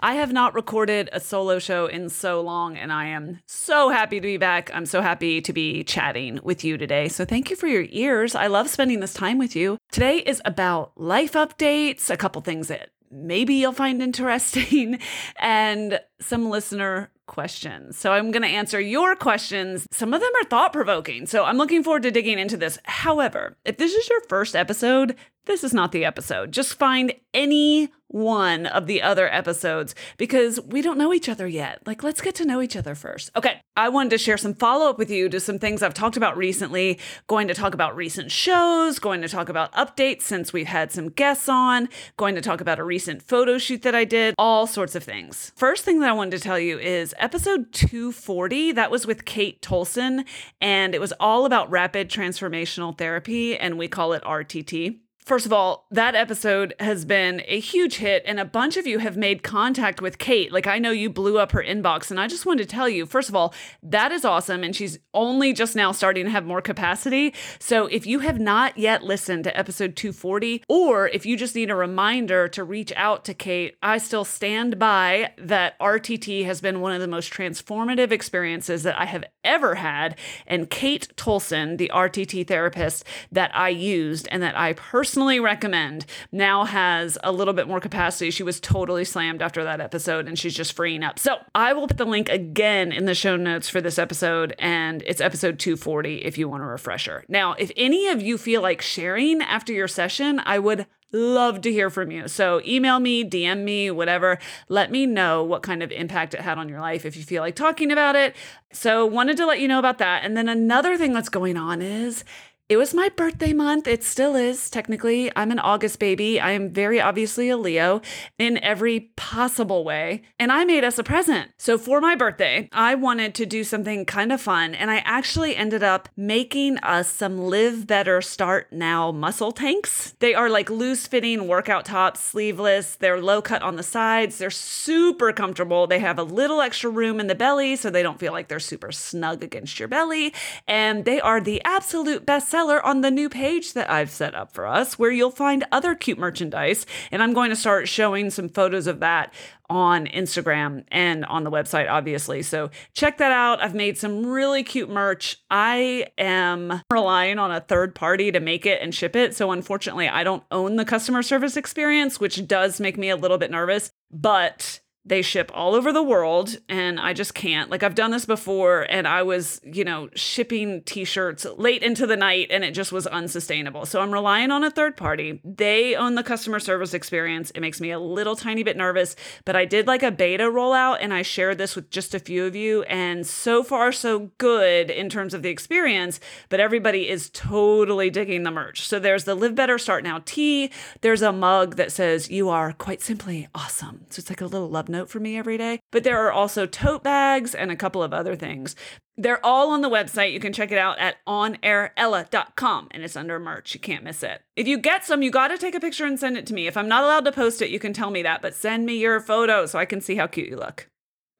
I have not recorded a solo show in so long, and I am so happy to be back. I'm so happy to be chatting with you today. So, thank you for your ears. I love spending this time with you. Today is about life updates, a couple things that maybe you'll find interesting, and some listener questions. So I'm going to answer your questions. Some of them are thought provoking. So I'm looking forward to digging into this. However, if this is your first episode, this is not the episode. Just find any one of the other episodes because we don't know each other yet. Like, let's get to know each other first. Okay, I wanted to share some follow up with you to some things I've talked about recently. Going to talk about recent shows, going to talk about updates since we've had some guests on, going to talk about a recent photo shoot that I did, all sorts of things. First thing that I wanted to tell you is episode 240, that was with Kate Tolson, and it was all about rapid transformational therapy, and we call it RTT. First of all, that episode has been a huge hit, and a bunch of you have made contact with Kate. Like, I know you blew up her inbox, and I just wanted to tell you first of all, that is awesome. And she's only just now starting to have more capacity. So, if you have not yet listened to episode 240, or if you just need a reminder to reach out to Kate, I still stand by that RTT has been one of the most transformative experiences that I have ever had. And Kate Tolson, the RTT therapist that I used and that I personally recommend now has a little bit more capacity. She was totally slammed after that episode and she's just freeing up. So I will put the link again in the show notes for this episode, and it's episode 240 if you want a refresher. Now, if any of you feel like sharing after your session, I would love to hear from you. So email me, DM me, whatever. Let me know what kind of impact it had on your life if you feel like talking about it. So, wanted to let you know about that. And then another thing that's going on is it was my birthday month. It still is, technically. I'm an August baby. I am very obviously a Leo in every possible way. And I made us a present. So for my birthday, I wanted to do something kind of fun. And I actually ended up making us some Live Better Start Now muscle tanks. They are like loose fitting workout tops, sleeveless. They're low cut on the sides. They're super comfortable. They have a little extra room in the belly so they don't feel like they're super snug against your belly. And they are the absolute best bestseller on the new page that I've set up for us, where you'll find other cute merchandise. And I'm going to start showing some photos of that on Instagram and on the website, obviously. So check that out. I've made some really cute merch. I am relying on a third party to make it and ship it. So unfortunately, I don't own the customer service experience, which does make me a little bit nervous. But they ship all over the world and I just can't. Like I've done this before and I was, you know, shipping t-shirts late into the night and it just was unsustainable. So I'm relying on a third party. They own the customer service experience. It makes me a little tiny bit nervous, but I did like a beta rollout and I shared this with just a few of you and so far so good in terms of the experience, but everybody is totally digging the merch. So there's the Live Better Start Now tee. There's a mug that says you are quite simply awesome. So it's like a little love note note for me every day. But there are also tote bags and a couple of other things. They're all on the website. You can check it out at onairella.com and it's under merch. You can't miss it. If you get some, you got to take a picture and send it to me. If I'm not allowed to post it, you can tell me that, but send me your photo so I can see how cute you look.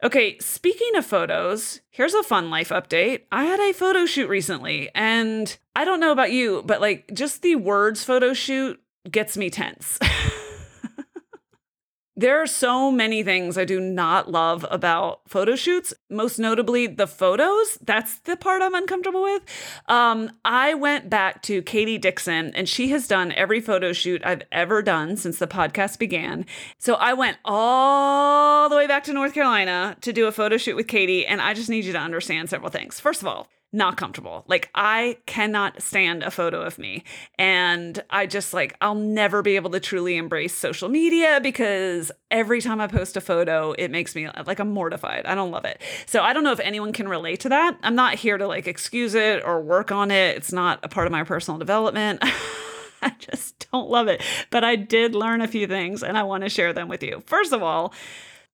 Okay, speaking of photos, here's a fun life update. I had a photo shoot recently, and I don't know about you, but like just the words photo shoot gets me tense. There are so many things I do not love about photo shoots, most notably the photos. That's the part I'm uncomfortable with. Um, I went back to Katie Dixon, and she has done every photo shoot I've ever done since the podcast began. So I went all the way back to North Carolina to do a photo shoot with Katie, and I just need you to understand several things. First of all, not comfortable. Like I cannot stand a photo of me. And I just like I'll never be able to truly embrace social media because every time I post a photo, it makes me like I'm mortified. I don't love it. So I don't know if anyone can relate to that. I'm not here to like excuse it or work on it. It's not a part of my personal development. I just don't love it. But I did learn a few things and I want to share them with you. First of all,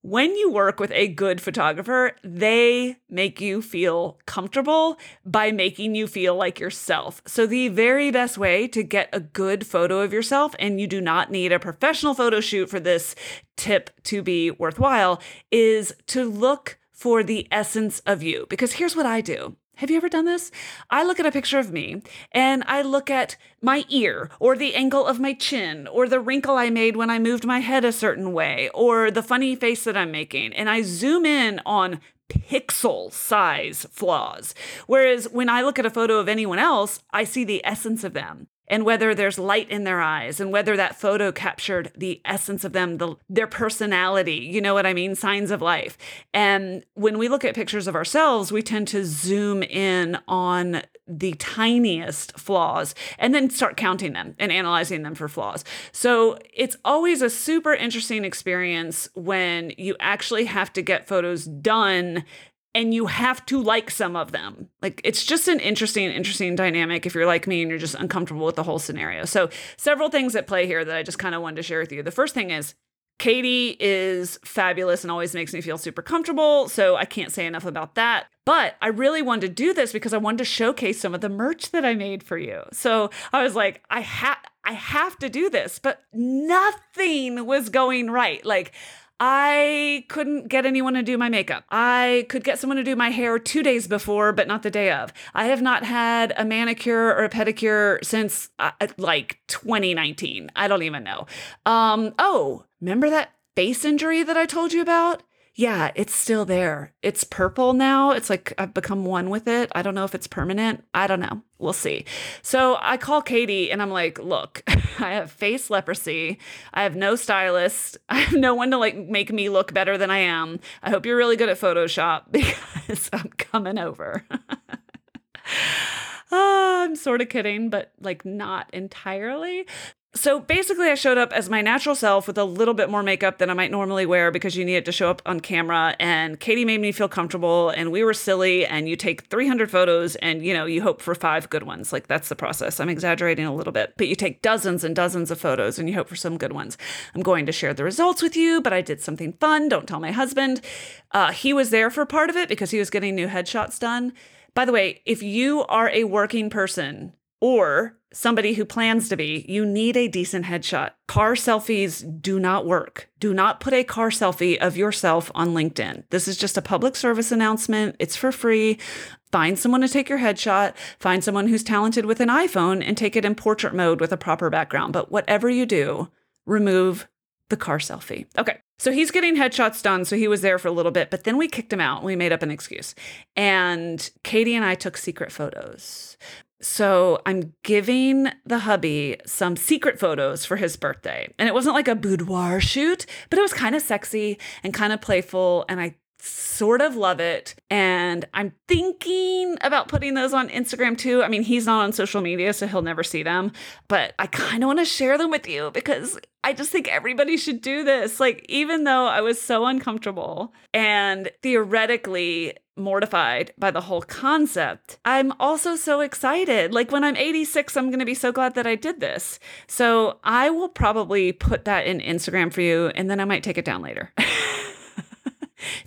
when you work with a good photographer, they make you feel comfortable by making you feel like yourself. So, the very best way to get a good photo of yourself, and you do not need a professional photo shoot for this tip to be worthwhile, is to look for the essence of you. Because here's what I do have you ever done this? I look at a picture of me and I look at my ear or the angle of my chin or the wrinkle I made when I moved my head a certain way or the funny face that I'm making. And I zoom in on pixel size flaws. Whereas when I look at a photo of anyone else, I see the essence of them and whether there's light in their eyes and whether that photo captured the essence of them the, their personality you know what i mean? Signs of life. And when we look at pictures of ourselves we tend to zoom in on the tiniest flaws and then start counting them and analyzing them for flaws. So it's always a super interesting experience when you actually have to get photos done and you have to like some of them. Like it's just an interesting, interesting dynamic if you're like me and you're just uncomfortable with the whole scenario. So, several things at play here that I just kind of wanted to share with you. The first thing is Katie is fabulous and always makes me feel super comfortable. So, I can't say enough about that. But I really wanted to do this because I wanted to showcase some of the merch that I made for you. So, I was like, I have I have to do this, but nothing was going right. Like I couldn't get anyone to do my makeup. I could get someone to do my hair two days before, but not the day of. I have not had a manicure or a pedicure since uh, like 2019. I don't even know. Um, oh, remember that face injury that I told you about? Yeah, it's still there. It's purple now. It's like I've become one with it. I don't know if it's permanent. I don't know. We'll see. So I call Katie and I'm like, look, I have face leprosy. I have no stylist. I have no one to like make me look better than I am. I hope you're really good at Photoshop because I'm coming over. Oh, I'm sort of kidding, but like not entirely. So basically, I showed up as my natural self with a little bit more makeup than I might normally wear because you need it to show up on camera. And Katie made me feel comfortable, and we were silly. And you take 300 photos, and you know you hope for five good ones. Like that's the process. I'm exaggerating a little bit, but you take dozens and dozens of photos, and you hope for some good ones. I'm going to share the results with you, but I did something fun. Don't tell my husband. Uh, he was there for part of it because he was getting new headshots done. By the way, if you are a working person or somebody who plans to be, you need a decent headshot. Car selfies do not work. Do not put a car selfie of yourself on LinkedIn. This is just a public service announcement. It's for free. Find someone to take your headshot. Find someone who's talented with an iPhone and take it in portrait mode with a proper background. But whatever you do, remove the car selfie. Okay. So he's getting headshots done. So he was there for a little bit, but then we kicked him out. We made up an excuse. And Katie and I took secret photos. So I'm giving the hubby some secret photos for his birthday. And it wasn't like a boudoir shoot, but it was kind of sexy and kind of playful. And I sort of love it. And I'm thinking about putting those on Instagram too. I mean, he's not on social media, so he'll never see them, but I kind of want to share them with you because I just think everybody should do this. Like, even though I was so uncomfortable and theoretically mortified by the whole concept. I'm also so excited. Like when I'm 86, I'm going to be so glad that I did this. So I will probably put that in Instagram for you and then I might take it down later.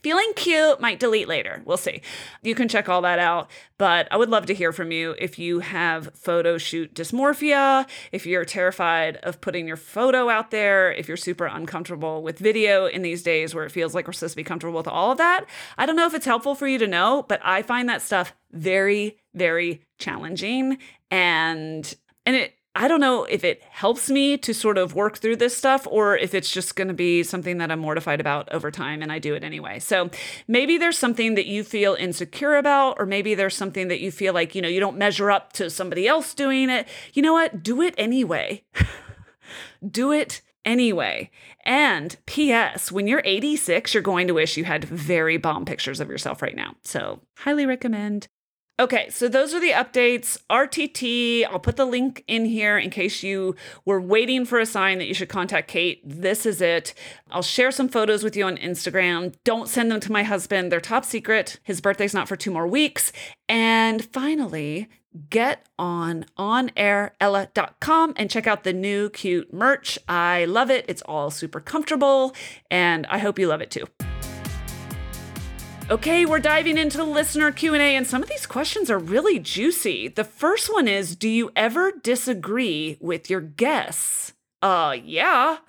Feeling cute, might delete later. We'll see. You can check all that out. But I would love to hear from you if you have photo shoot dysmorphia, if you're terrified of putting your photo out there, if you're super uncomfortable with video in these days where it feels like we're supposed to be comfortable with all of that. I don't know if it's helpful for you to know, but I find that stuff very, very challenging. And and it I don't know if it helps me to sort of work through this stuff or if it's just going to be something that I'm mortified about over time and I do it anyway. So maybe there's something that you feel insecure about, or maybe there's something that you feel like, you know, you don't measure up to somebody else doing it. You know what? Do it anyway. do it anyway. And P.S., when you're 86, you're going to wish you had very bomb pictures of yourself right now. So, highly recommend. Okay, so those are the updates. RTT, I'll put the link in here in case you were waiting for a sign that you should contact Kate. This is it. I'll share some photos with you on Instagram. Don't send them to my husband, they're top secret. His birthday's not for two more weeks. And finally, get on onairella.com and check out the new cute merch. I love it. It's all super comfortable, and I hope you love it too. Okay, we're diving into listener Q&A and some of these questions are really juicy. The first one is, do you ever disagree with your guests? Uh, yeah.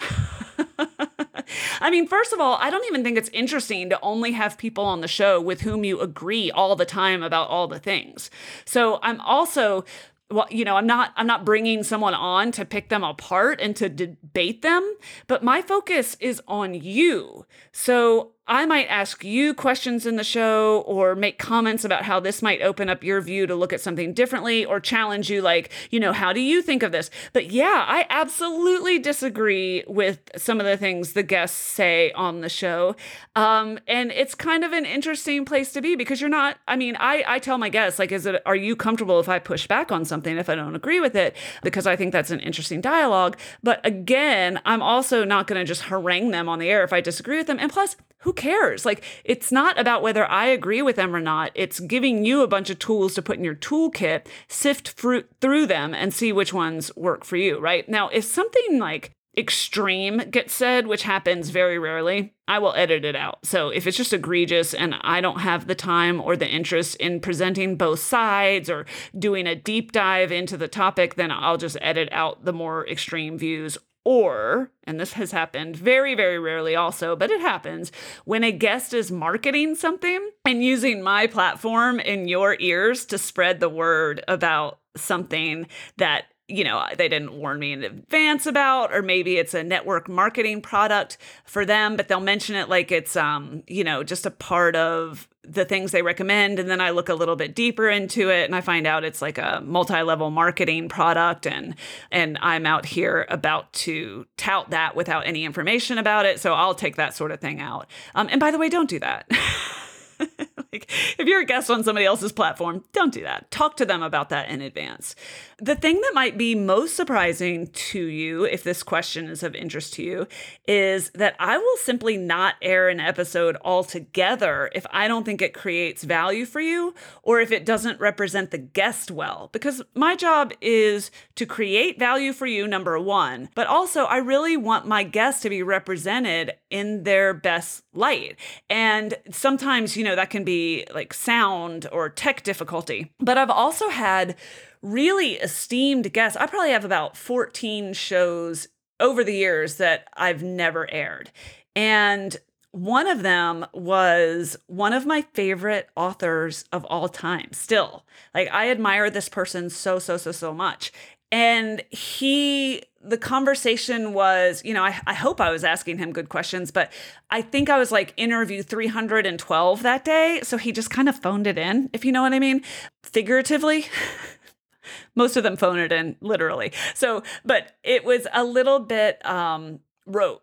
I mean, first of all, I don't even think it's interesting to only have people on the show with whom you agree all the time about all the things. So I'm also well you know i'm not i'm not bringing someone on to pick them apart and to debate them but my focus is on you so I might ask you questions in the show or make comments about how this might open up your view to look at something differently or challenge you, like, you know, how do you think of this? But yeah, I absolutely disagree with some of the things the guests say on the show. Um, and it's kind of an interesting place to be because you're not, I mean, I, I tell my guests, like, is it, are you comfortable if I push back on something if I don't agree with it? Because I think that's an interesting dialogue. But again, I'm also not going to just harangue them on the air if I disagree with them. And plus, who cares? Like, it's not about whether I agree with them or not. It's giving you a bunch of tools to put in your toolkit, sift fruit through them, and see which ones work for you, right? Now, if something like extreme gets said, which happens very rarely, I will edit it out. So if it's just egregious and I don't have the time or the interest in presenting both sides or doing a deep dive into the topic, then I'll just edit out the more extreme views or, and this has happened very, very rarely also, but it happens when a guest is marketing something and using my platform in your ears to spread the word about something that you know, they didn't warn me in advance about, or maybe it's a network marketing product for them, but they'll mention it like it's, um, you know, just a part of the things they recommend. And then I look a little bit deeper into it and I find out it's like a multi-level marketing product. And, and I'm out here about to tout that without any information about it. So I'll take that sort of thing out. Um, and by the way, don't do that. like if you're a guest on somebody else's platform, don't do that. Talk to them about that in advance. The thing that might be most surprising to you, if this question is of interest to you, is that I will simply not air an episode altogether if I don't think it creates value for you or if it doesn't represent the guest well. Because my job is to create value for you, number one, but also I really want my guests to be represented in their best light. And sometimes, you know, that can be like sound or tech difficulty. But I've also had really esteemed guests. I probably have about 14 shows over the years that I've never aired. And one of them was one of my favorite authors of all time, still. Like, I admire this person so, so, so, so much. And he, the conversation was, you know, I, I hope I was asking him good questions, but I think I was like interview 312 that day. So he just kind of phoned it in, if you know what I mean, figuratively. most of them phone it in literally. So, but it was a little bit um, rote.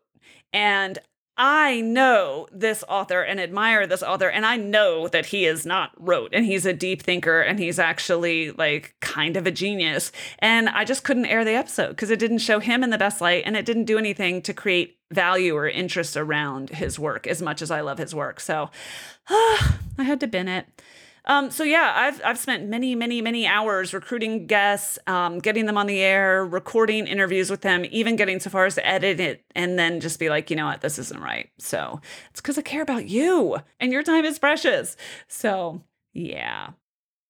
And I know this author and admire this author, and I know that he is not rote and he's a deep thinker and he's actually like kind of a genius. And I just couldn't air the episode because it didn't show him in the best light and it didn't do anything to create value or interest around his work as much as I love his work. So I had to bin it. Um, so yeah, I've I've spent many, many, many hours recruiting guests, um, getting them on the air, recording interviews with them, even getting so far as to edit it and then just be like, you know what, this isn't right. So it's because I care about you and your time is precious. So yeah.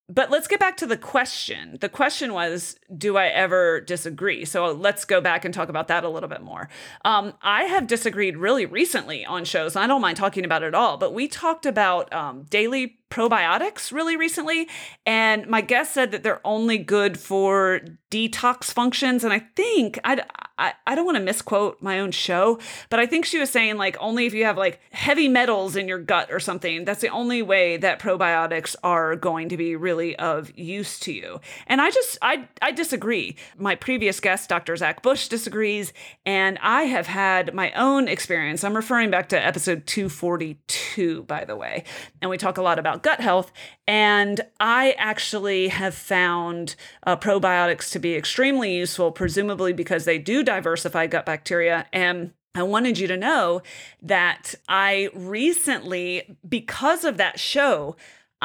But let's get back to the question. The question was, do I ever disagree? So let's go back and talk about that a little bit more. Um, I have disagreed really recently on shows. I don't mind talking about it at all, but we talked about um, daily probiotics really recently, and my guest said that they're only good for detox functions. And I think I I, I don't want to misquote my own show, but I think she was saying like only if you have like heavy metals in your gut or something, that's the only way that probiotics are going to be really of use to you. And I just I I disagree. My previous guest, Dr. Zach Bush, disagrees, and I have had my own experience. I'm referring back to episode 242, by the way, and we talk a lot about gut health. And I actually have found uh, probiotics to be extremely useful, presumably because they do diversify gut bacteria. And I wanted you to know that I recently, because of that show,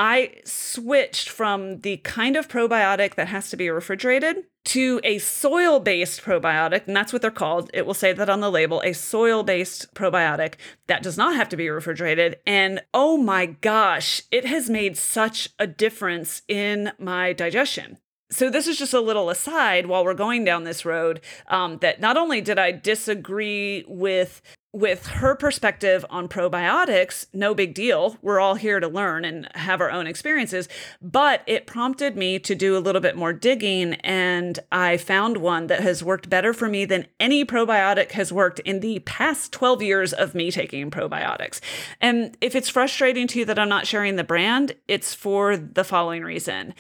I switched from the kind of probiotic that has to be refrigerated to a soil based probiotic, and that's what they're called. It will say that on the label a soil based probiotic that does not have to be refrigerated. And oh my gosh, it has made such a difference in my digestion so this is just a little aside while we're going down this road um, that not only did i disagree with with her perspective on probiotics no big deal. We're all here to learn and have our own experiences. But it prompted me to do a little bit more digging and i found one that has worked better for me than any probiotic has worked in the past 12 years of me taking probiotics. And if it's frustrating to you that i'm not sharing the brand it's for the following reason.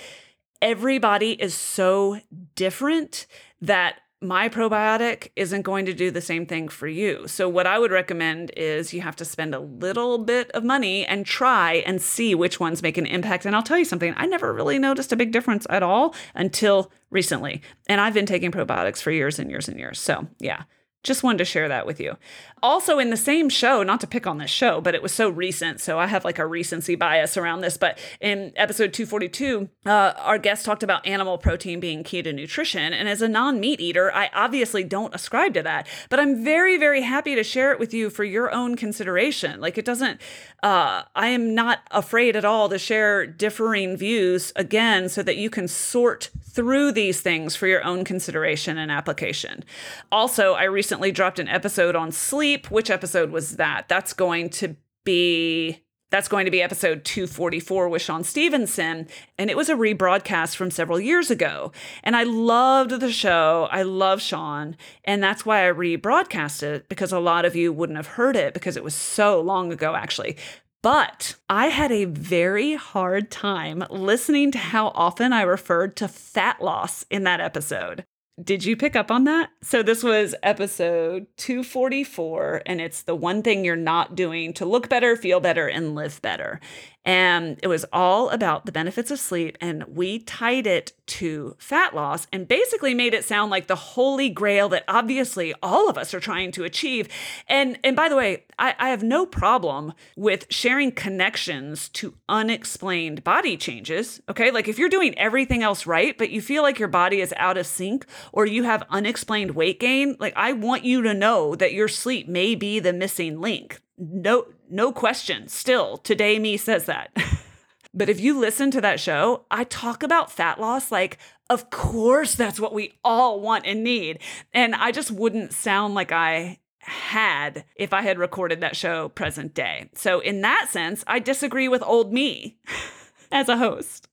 Everybody is so different that my probiotic isn't going to do the same thing for you. So, what I would recommend is you have to spend a little bit of money and try and see which ones make an impact. And I'll tell you something, I never really noticed a big difference at all until recently. And I've been taking probiotics for years and years and years. So, yeah. Just wanted to share that with you. Also, in the same show, not to pick on this show, but it was so recent. So I have like a recency bias around this. But in episode 242, uh, our guest talked about animal protein being key to nutrition. And as a non meat eater, I obviously don't ascribe to that. But I'm very, very happy to share it with you for your own consideration. Like it doesn't, uh, I am not afraid at all to share differing views again so that you can sort through these things for your own consideration and application. Also, I recently recently dropped an episode on sleep. Which episode was that? That's going to be that's going to be episode 244 with Shawn Stevenson. And it was a rebroadcast from several years ago. And I loved the show. I love Shawn. And that's why I rebroadcast it because a lot of you wouldn't have heard it because it was so long ago, actually. But I had a very hard time listening to how often I referred to fat loss in that episode. Did you pick up on that? So, this was episode 244, and it's the one thing you're not doing to look better, feel better, and live better. And it was all about the benefits of sleep. And we tied it to fat loss and basically made it sound like the holy grail that obviously all of us are trying to achieve. And, and by the way, I, I have no problem with sharing connections to unexplained body changes. Okay. Like if you're doing everything else right, but you feel like your body is out of sync or you have unexplained weight gain, like I want you to know that your sleep may be the missing link no no question still today me says that but if you listen to that show i talk about fat loss like of course that's what we all want and need and i just wouldn't sound like i had if i had recorded that show present day so in that sense i disagree with old me as a host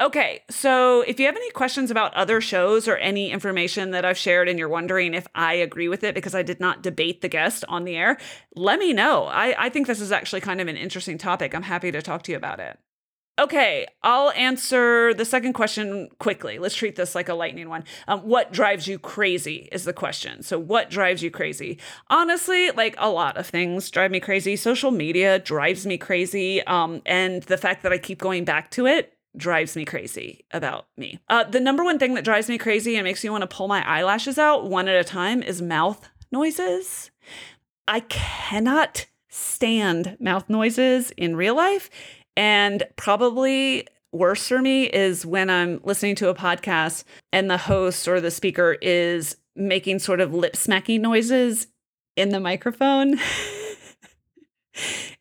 Okay, so if you have any questions about other shows or any information that I've shared and you're wondering if I agree with it because I did not debate the guest on the air, let me know. I, I think this is actually kind of an interesting topic. I'm happy to talk to you about it. Okay, I'll answer the second question quickly. Let's treat this like a lightning one. Um, what drives you crazy is the question. So, what drives you crazy? Honestly, like a lot of things drive me crazy. Social media drives me crazy. Um, and the fact that I keep going back to it drives me crazy about me. Uh, the number one thing that drives me crazy and makes me want to pull my eyelashes out one at a time is mouth noises. I cannot stand mouth noises in real life. And probably worse for me is when I'm listening to a podcast and the host or the speaker is making sort of lip smacking noises in the microphone.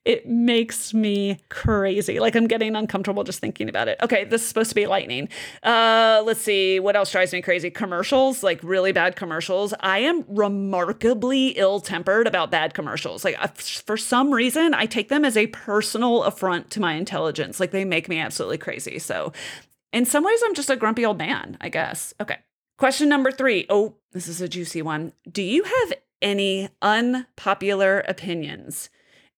it makes me crazy. Like I'm getting uncomfortable just thinking about it. Okay, this is supposed to be lightning. Uh, let's see what else drives me crazy. Commercials, like really bad commercials. I am remarkably ill-tempered about bad commercials. Like for some reason, I take them as a personal affront to my intelligence. Like they make me absolutely crazy. So, in some ways, I'm just a grumpy old man, I guess. Okay. Question number three. Oh, this is a juicy one. Do you have any unpopular opinions?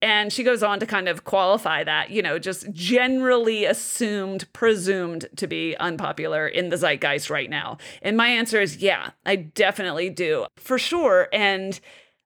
And she goes on to kind of qualify that, you know, just generally assumed, presumed to be unpopular in the zeitgeist right now. And my answer is yeah, I definitely do, for sure. And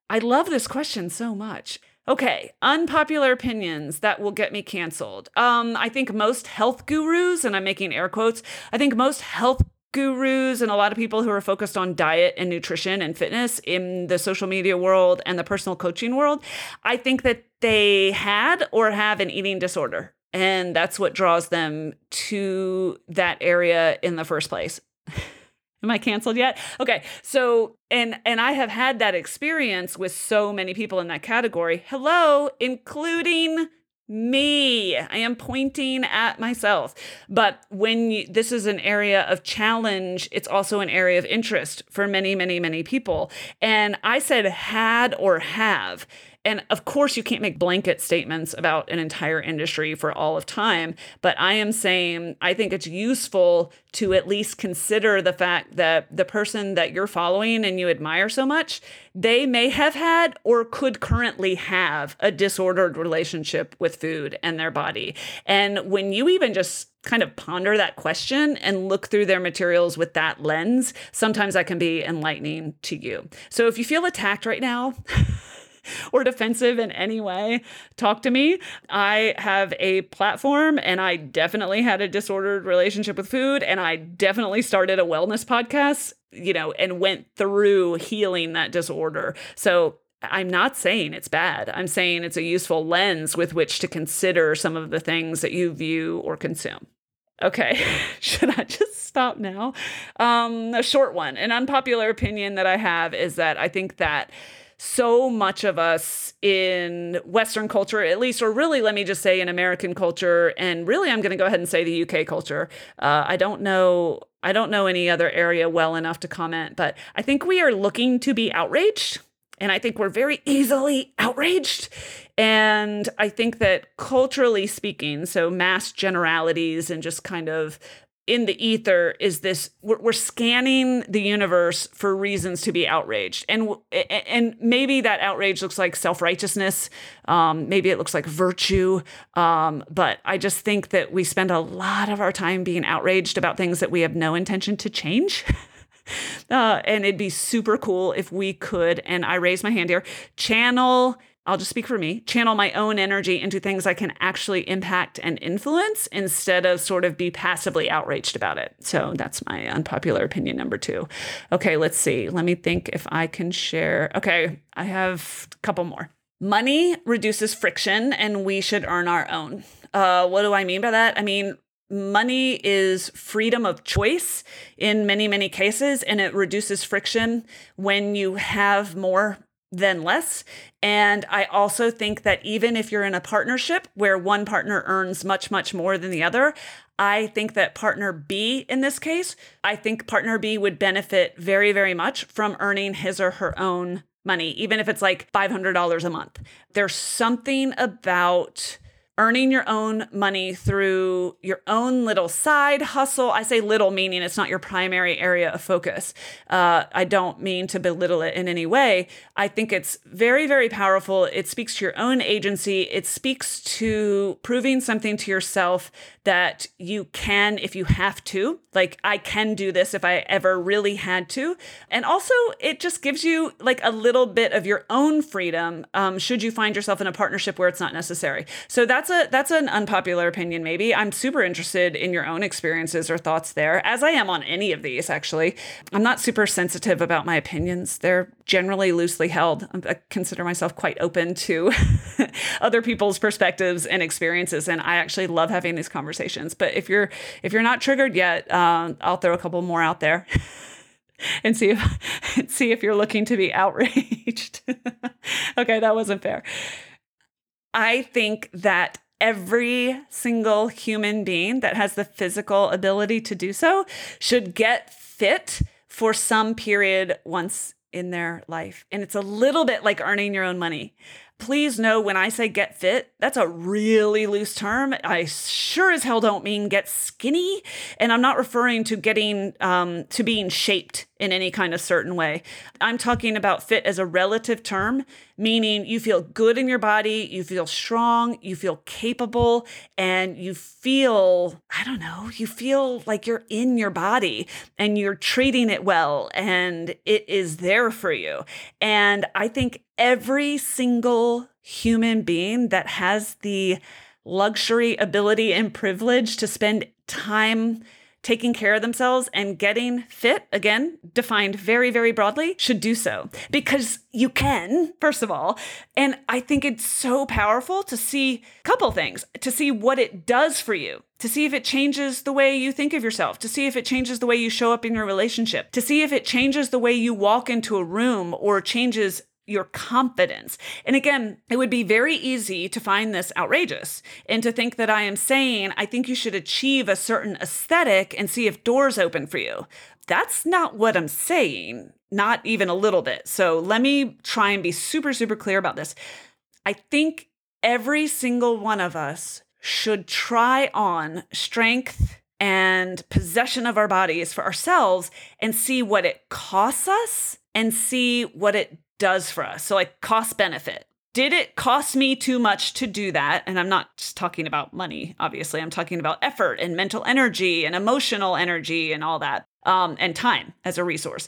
I love this question so much. Okay, unpopular opinions that will get me canceled. Um, I think most health gurus, and I'm making air quotes, I think most health gurus and a lot of people who are focused on diet and nutrition and fitness in the social media world and the personal coaching world, I think that they had or have an eating disorder. And that's what draws them to that area in the first place. Am I canceled yet? Okay. So, and and I have had that experience with so many people in that category. Hello, including me. I am pointing at myself. But when you, this is an area of challenge, it's also an area of interest for many, many, many people. And I said had or have. And of course, you can't make blanket statements about an entire industry for all of time. But I am saying I think it's useful to at least consider the fact that the person that you're following and you admire so much, they may have had or could currently have a disordered relationship with food and their body. And when you even just kind of ponder that question and look through their materials with that lens, sometimes that can be enlightening to you. So if you feel attacked right now, or defensive in any way, talk to me. I have a platform and I definitely had a disordered relationship with food and I definitely started a wellness podcast, you know, and went through healing that disorder. So I'm not saying it's bad. I'm saying it's a useful lens with which to consider some of the things that you view or consume. Okay, should I just stop now? Um, a short one. An unpopular opinion that I have is that I think that so much of us in Western culture, at least, or really, let me just say in American culture, and really, I'm going to go ahead and say the UK culture. Uh, I don't know. I don't know any other area well enough to comment, but I think we are looking to be outraged. And I think we're very easily outraged. And I think that culturally speaking, so mass generalities and just kind of in the ether is this we're, we're, scanning the universe for reasons to be outraged. And and maybe that outrage looks like self-righteousness. Um, maybe it looks like virtue. Um, but i just think that we spend a lot of our time being outraged about things that we have no intention to change. Uh, and it'd be super cool if we could and i raise my hand here channel I'll just speak for me, channel my own energy into things I can actually impact and influence instead of sort of be passively outraged about it. So that's my unpopular opinion number two. Okay, let's see. Let me think if I can share. Okay, I have a couple more. Money reduces friction and we should earn our own. Uh, what do I mean by that? I mean, money is freedom of choice in many, many cases, and it reduces friction when you have more than less. And I also think that even if you're in a partnership where one partner earns much, much more than the other, I think that partner B in this case, I think partner B would benefit very, very much from earning his or her own money, even if it's like $500 a month. There's something about earning your own money through your own little side hustle. I say little, meaning it's not your primary area of focus. Uh, I don't mean to belittle it in any way. I think it's very, very powerful. It speaks to your own agency, it speaks to proving something to yourself that you can if you have to. Like, I can do this if I ever really had to. And also, it just gives you like a little bit of your own freedom um, should you find yourself in a partnership where it's not necessary. So that's a that's an unpopular opinion maybe. I'm super interested in your own experiences or thoughts there, as I am on any of these actually. I'm not super sensitive about my opinions. They're generally loosely held. I consider myself quite open to other people's perspectives and experiences and I actually love having these conversations conversations. But if you're if you're not triggered yet, uh, I'll throw a couple more out there. and see if see if you're looking to be outraged. okay, that wasn't fair. I think that every single human being that has the physical ability to do so should get fit for some period once in their life. And it's a little bit like earning your own money. Please know when I say get fit, that's a really loose term. I sure as hell don't mean get skinny. And I'm not referring to getting um, to being shaped in any kind of certain way. I'm talking about fit as a relative term, meaning you feel good in your body, you feel strong, you feel capable, and you feel, I don't know, you feel like you're in your body and you're treating it well and it is there for you. And I think every single human being that has the luxury, ability, and privilege to spend time taking care of themselves and getting fit, again, defined very, very broadly, should do so because you can, first of all. And I think it's so powerful to see a couple things, to see what it does for you, to see if it changes the way you think of yourself, to see if it changes the way you show up in your relationship, to see if it changes the way you walk into a room or changes your confidence. And again, it would be very easy to find this outrageous and to think that I am saying, I think you should achieve a certain aesthetic and see if doors open for you. That's not what I'm saying, not even a little bit. So let me try and be super, super clear about this. I think every single one of us should try on strength and possession of our bodies for ourselves and see what it costs us and see what it does for us. So, like cost benefit. Did it cost me too much to do that? And I'm not just talking about money, obviously. I'm talking about effort and mental energy and emotional energy and all that, um, and time as a resource.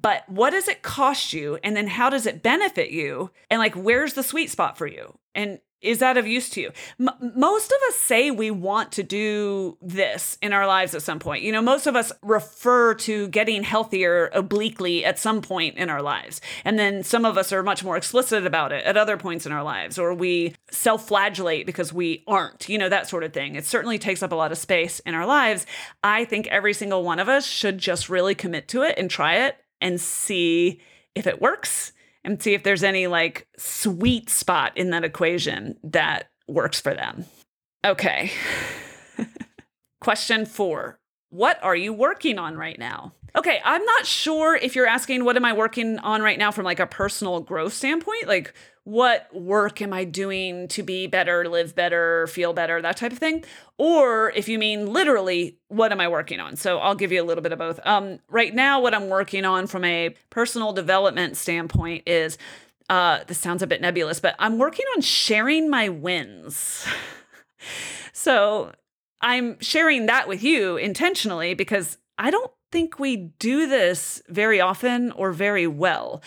But what does it cost you? And then how does it benefit you? And like, where's the sweet spot for you? And is that of use to you? M- most of us say we want to do this in our lives at some point. You know, most of us refer to getting healthier obliquely at some point in our lives. And then some of us are much more explicit about it at other points in our lives, or we self flagellate because we aren't, you know, that sort of thing. It certainly takes up a lot of space in our lives. I think every single one of us should just really commit to it and try it and see if it works and see if there's any like sweet spot in that equation that works for them. Okay. Question four What are you working on right now? Okay, I'm not sure if you're asking what am I working on right now from like a personal growth standpoint, like what work am I doing to be better, live better, feel better, that type of thing, or if you mean literally, what am I working on? So I'll give you a little bit of both. Um, right now, what I'm working on from a personal development standpoint is uh, this sounds a bit nebulous, but I'm working on sharing my wins. so I'm sharing that with you intentionally because I don't think we do this very often or very well.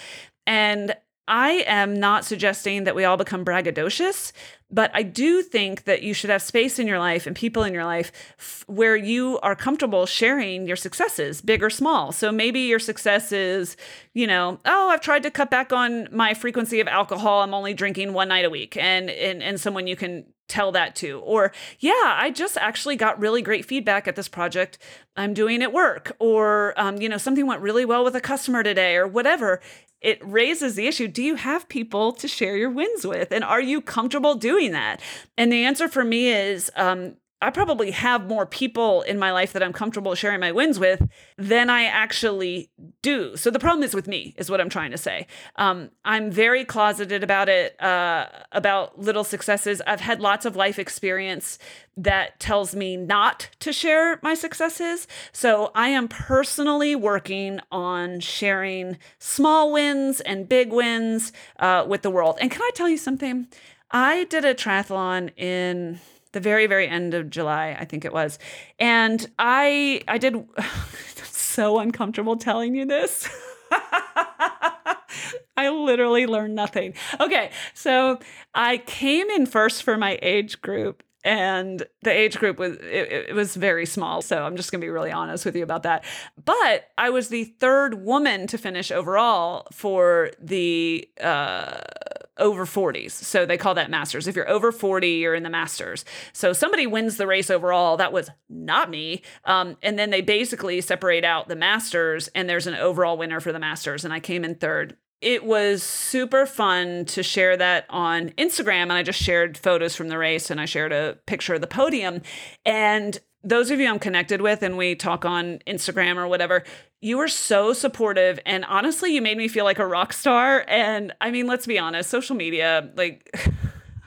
And I am not suggesting that we all become braggadocious, but I do think that you should have space in your life and people in your life f- where you are comfortable sharing your successes, big or small. So maybe your success is, you know, oh, I've tried to cut back on my frequency of alcohol. I'm only drinking one night a week. And and, and someone you can tell that to. Or, yeah, I just actually got really great feedback at this project I'm doing at work. Or, um, you know, something went really well with a customer today or whatever. It raises the issue do you have people to share your wins with? And are you comfortable doing that? And the answer for me is um, I probably have more people in my life that I'm comfortable sharing my wins with than I actually do. So the problem is with me, is what I'm trying to say. Um, I'm very closeted about it, uh, about little successes. I've had lots of life experience that tells me not to share my successes. So I am personally working on sharing small wins and big wins uh, with the world. And can I tell you something? I did a triathlon in the very very end of July, I think it was. And I I did so uncomfortable telling you this. I literally learned nothing. Okay, so I came in first for my age group and the age group was it, it, was very small so i'm just going to be really honest with you about that but i was the third woman to finish overall for the uh, over 40s. So they call that masters. If you're over 40, you're in the masters. So somebody wins the race overall. That was not me. Um, and then they basically separate out the masters, and there's an overall winner for the masters. And I came in third. It was super fun to share that on Instagram. And I just shared photos from the race and I shared a picture of the podium. And those of you I'm connected with and we talk on Instagram or whatever, you were so supportive. And honestly, you made me feel like a rock star. And I mean, let's be honest, social media, like,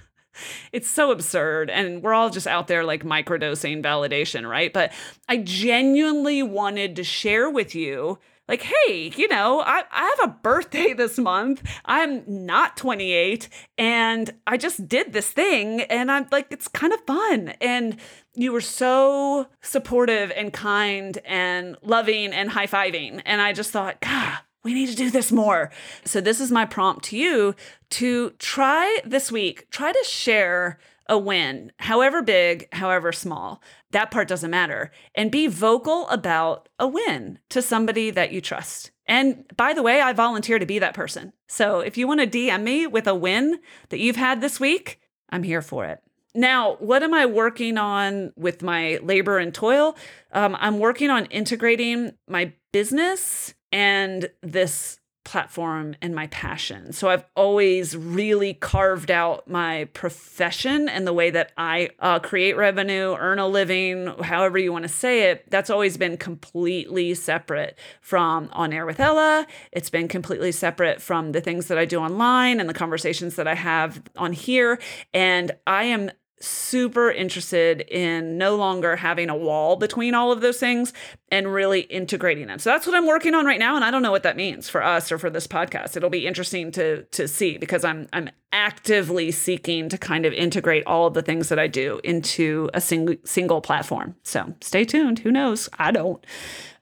it's so absurd. And we're all just out there like microdosing validation, right? But I genuinely wanted to share with you like, hey, you know, I, I have a birthday this month. I'm not 28 and I just did this thing and I'm like, it's kind of fun. And you were so supportive and kind and loving and high fiving. And I just thought, God, we need to do this more. So, this is my prompt to you to try this week, try to share a win, however big, however small. That part doesn't matter. And be vocal about a win to somebody that you trust. And by the way, I volunteer to be that person. So if you want to DM me with a win that you've had this week, I'm here for it. Now, what am I working on with my labor and toil? Um, I'm working on integrating my business and this platform and my passion. So I've always really carved out my profession and the way that I uh, create revenue, earn a living, however you want to say it. That's always been completely separate from On Air with Ella. It's been completely separate from the things that I do online and the conversations that I have on here. And I am super interested in no longer having a wall between all of those things and really integrating them. So that's what I'm working on right now and I don't know what that means for us or for this podcast. It'll be interesting to to see because I'm I'm actively seeking to kind of integrate all of the things that I do into a single single platform. So stay tuned. Who knows? I don't.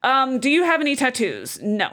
Um, do you have any tattoos? No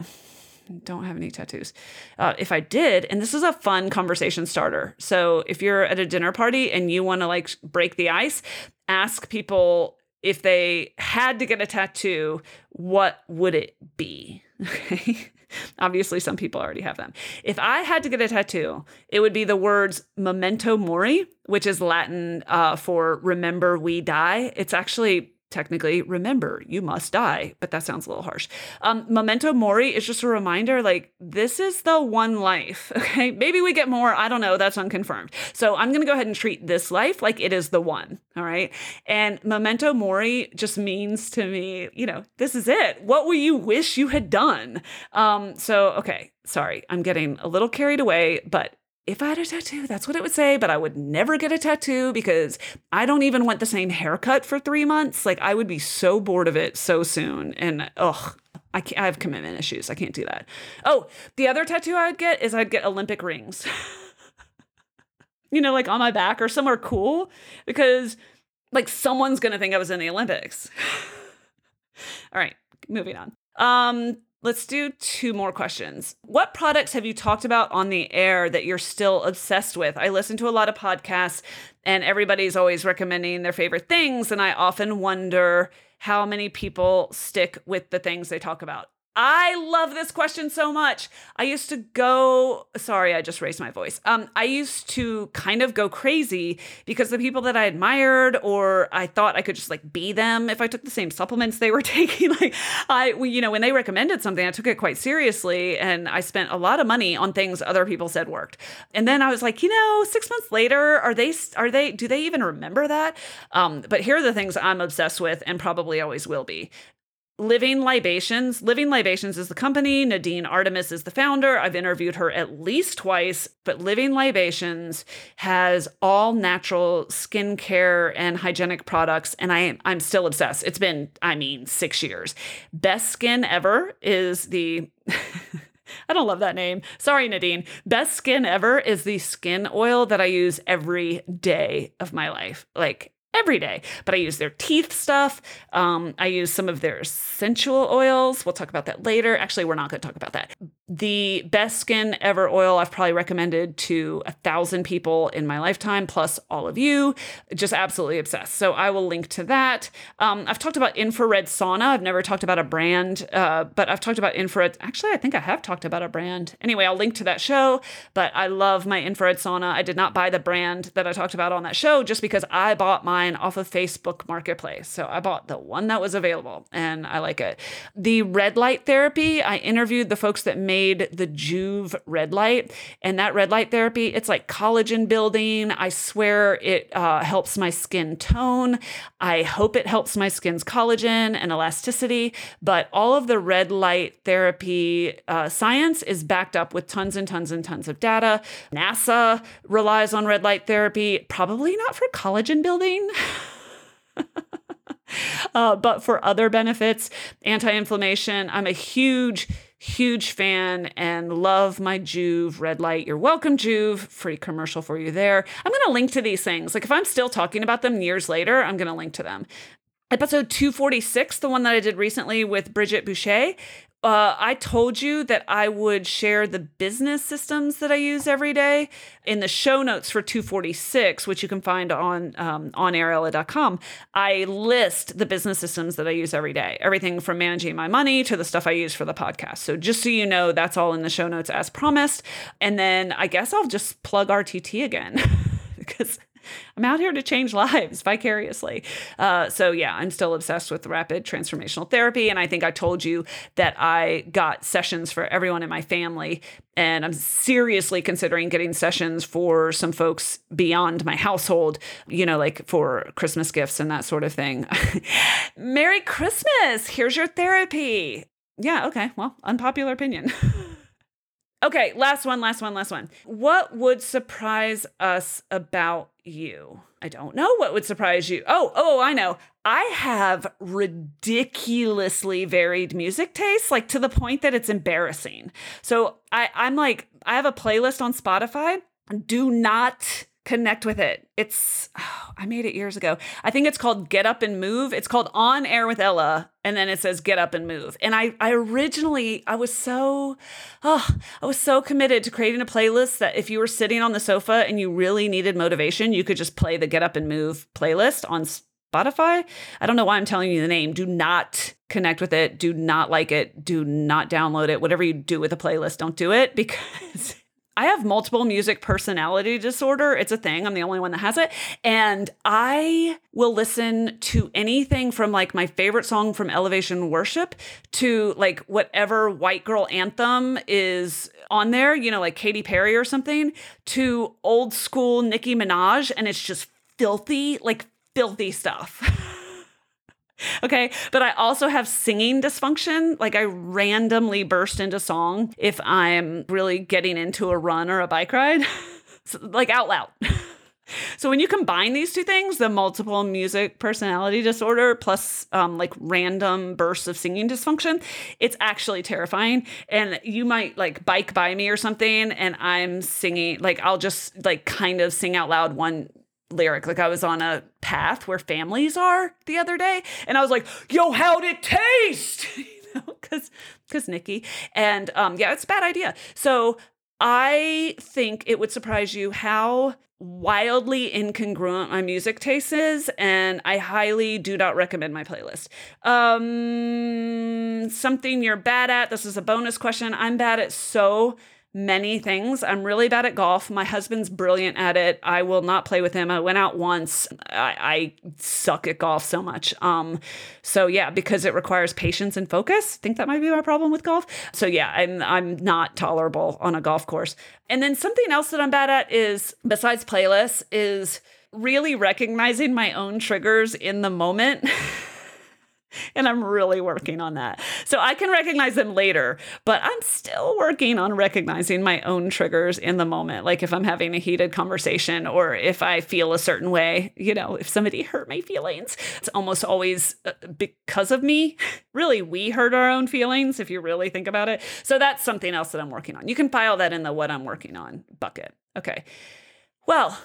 don't have any tattoos. Uh, if I did, and this is a fun conversation starter. So if you're at a dinner party and you want to like break the ice, ask people if they had to get a tattoo, what would it be? Okay. Obviously, some people already have them. If I had to get a tattoo, it would be the words memento mori, which is Latin uh, for remember we die. It's actually technically remember you must die but that sounds a little harsh. Um, memento mori is just a reminder like this is the one life okay? Maybe we get more i don't know that's unconfirmed. So i'm going to go ahead and treat this life like it is the one all right? And memento mori just means to me you know this is it. What will you wish you had done? Um, so okay sorry i'm getting a little carried away but if I had a tattoo, that's what it would say, but I would never get a tattoo because I don't even want the same haircut for three months. Like, I would be so bored of it so soon. And ugh, I, can't, I have commitment issues. I can't do that. Oh, the other tattoo I would get is I'd get Olympic rings, you know, like on my back or somewhere cool because like someone's going to think I was in the Olympics. All right, moving on. Um, Let's do two more questions. What products have you talked about on the air that you're still obsessed with? I listen to a lot of podcasts and everybody's always recommending their favorite things. And I often wonder how many people stick with the things they talk about. I love this question so much. I used to go, sorry, I just raised my voice. Um, I used to kind of go crazy because the people that I admired or I thought I could just like be them if I took the same supplements they were taking. Like I, you know, when they recommended something, I took it quite seriously and I spent a lot of money on things other people said worked. And then I was like, you know, six months later, are they, are they, do they even remember that? Um, but here are the things I'm obsessed with and probably always will be. Living Libations. Living Libations is the company. Nadine Artemis is the founder. I've interviewed her at least twice, but Living Libations has all natural skincare and hygienic products, and I I'm still obsessed. It's been, I mean, six years. Best Skin Ever is the I don't love that name. Sorry, Nadine. Best Skin Ever is the skin oil that I use every day of my life. Like every day. But I use their teeth stuff. Um, I use some of their sensual oils. We'll talk about that later. Actually, we're not going to talk about that. The best skin ever oil I've probably recommended to a thousand people in my lifetime, plus all of you. Just absolutely obsessed. So I will link to that. Um, I've talked about infrared sauna. I've never talked about a brand, uh, but I've talked about infrared. Actually, I think I have talked about a brand. Anyway, I'll link to that show. But I love my infrared sauna. I did not buy the brand that I talked about on that show just because I bought mine off of Facebook Marketplace. So I bought the one that was available and I like it. The red light therapy, I interviewed the folks that made the Joovv red light. And that red light therapy, it's like collagen building. I swear it uh, helps my skin tone. I hope it helps my skin's collagen and elasticity. But all of the red light therapy uh, science is backed up with tons and tons and tons of data. NASA relies on red light therapy, probably not for collagen building. uh, but for other benefits, anti inflammation, I'm a huge, huge fan and love my Joovv red light. You're welcome, Joovv. Free commercial for you there. I'm going to link to these things. Like if I'm still talking about them years later, I'm going to link to them. Episode 246, the one that I did recently with Bridget Boucher, uh, I told you that I would share the business systems that I use every day in the show notes for 246, which you can find on um, onairella.com. I list the business systems that I use every day, everything from managing my money to the stuff I use for the podcast. So just so you know, that's all in the show notes as promised. And then I guess I'll just plug RTT again because I'm out here to change lives vicariously. Uh, so, yeah, I'm still obsessed with rapid transformational therapy. And I think I told you that I got sessions for everyone in my family. And I'm seriously considering getting sessions for some folks beyond my household, you know, like for Christmas gifts and that sort of thing. Merry Christmas! Here's your therapy. Yeah, okay. Well, unpopular opinion. Okay, last one, last one, last one. What would surprise us about you? I don't know what would surprise you. Oh, oh, I know. I have ridiculously varied music tastes, like to the point that it's embarrassing. So I, I'm like, I have a playlist on Spotify. Do not connect with it. It's oh, I made it years ago. I think it's called Get Up and Move. It's called On Air with Ella and then it says Get Up and Move. And I I originally I was so oh, I was so committed to creating a playlist that if you were sitting on the sofa and you really needed motivation, you could just play the Get Up and Move playlist on Spotify. I don't know why I'm telling you the name. Do not connect with it. Do not like it. Do not download it. Whatever you do with a playlist, don't do it because I have multiple music personality disorder. It's a thing. I'm the only one that has it. And I will listen to anything from like my favorite song from Elevation Worship to like whatever white girl anthem is on there, you know, like Katy Perry or something, to old school Nicki Minaj. And it's just filthy, like filthy stuff. Okay. But I also have singing dysfunction. Like I randomly burst into song if I'm really getting into a run or a bike ride, so, like out loud. So when you combine these two things, the multiple music personality disorder plus um, like random bursts of singing dysfunction, it's actually terrifying. And you might like bike by me or something, and I'm singing like I'll just like kind of sing out loud one lyric. Like I was on a path where families are the other day, and I was like, "Yo, how'd it taste?" you know, because because Nicki, and um, yeah, it's a bad idea. So I think it would surprise you how wildly incongruent my music taste is, and I highly do not recommend my playlist. Um, something you're bad at. This is a bonus question. I'm bad at so many things. I'm really bad at golf. My husband's brilliant at it. I will not play with him. I went out once. I, I suck at golf so much. Um, so yeah, because it requires patience and focus. I think that might be my problem with golf. So yeah, I'm I'm not tolerable on a golf course. And then something else that I'm bad at is besides playlists is really recognizing my own triggers in the moment. And I'm really working on that. So I can recognize them later, but I'm still working on recognizing my own triggers in the moment. Like if I'm having a heated conversation or if I feel a certain way, you know, if somebody hurt my feelings, it's almost always uh, because of me. Really, we hurt our own feelings if you really think about it. So that's something else that I'm working on. You can file that in the what I'm working on bucket. Okay. Well,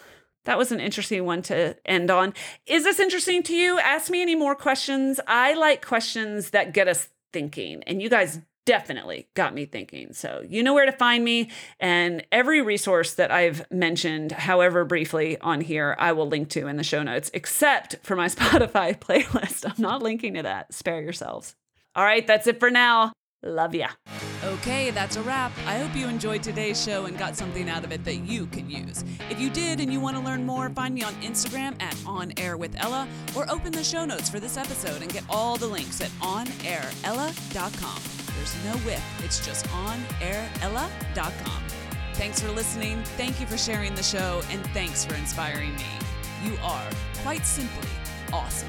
that was an interesting one to end on. Is this interesting to you? Ask me any more questions. I like questions that get us thinking, and you guys definitely got me thinking. So, you know where to find me. And every resource that I've mentioned, however briefly on here, I will link to in the show notes, except for my Spotify playlist. I'm not linking to that. Spare yourselves. All right, that's it for now. Love ya. Okay, that's a wrap. I hope you enjoyed today's show and got something out of it that you can use. If you did and you want to learn more, find me on Instagram at On Air with Ella or open the show notes for this episode and get all the links at onairella.com. There's no whip, it's just onairella.com. Thanks for listening, thank you for sharing the show, and thanks for inspiring me. You are, quite simply, awesome.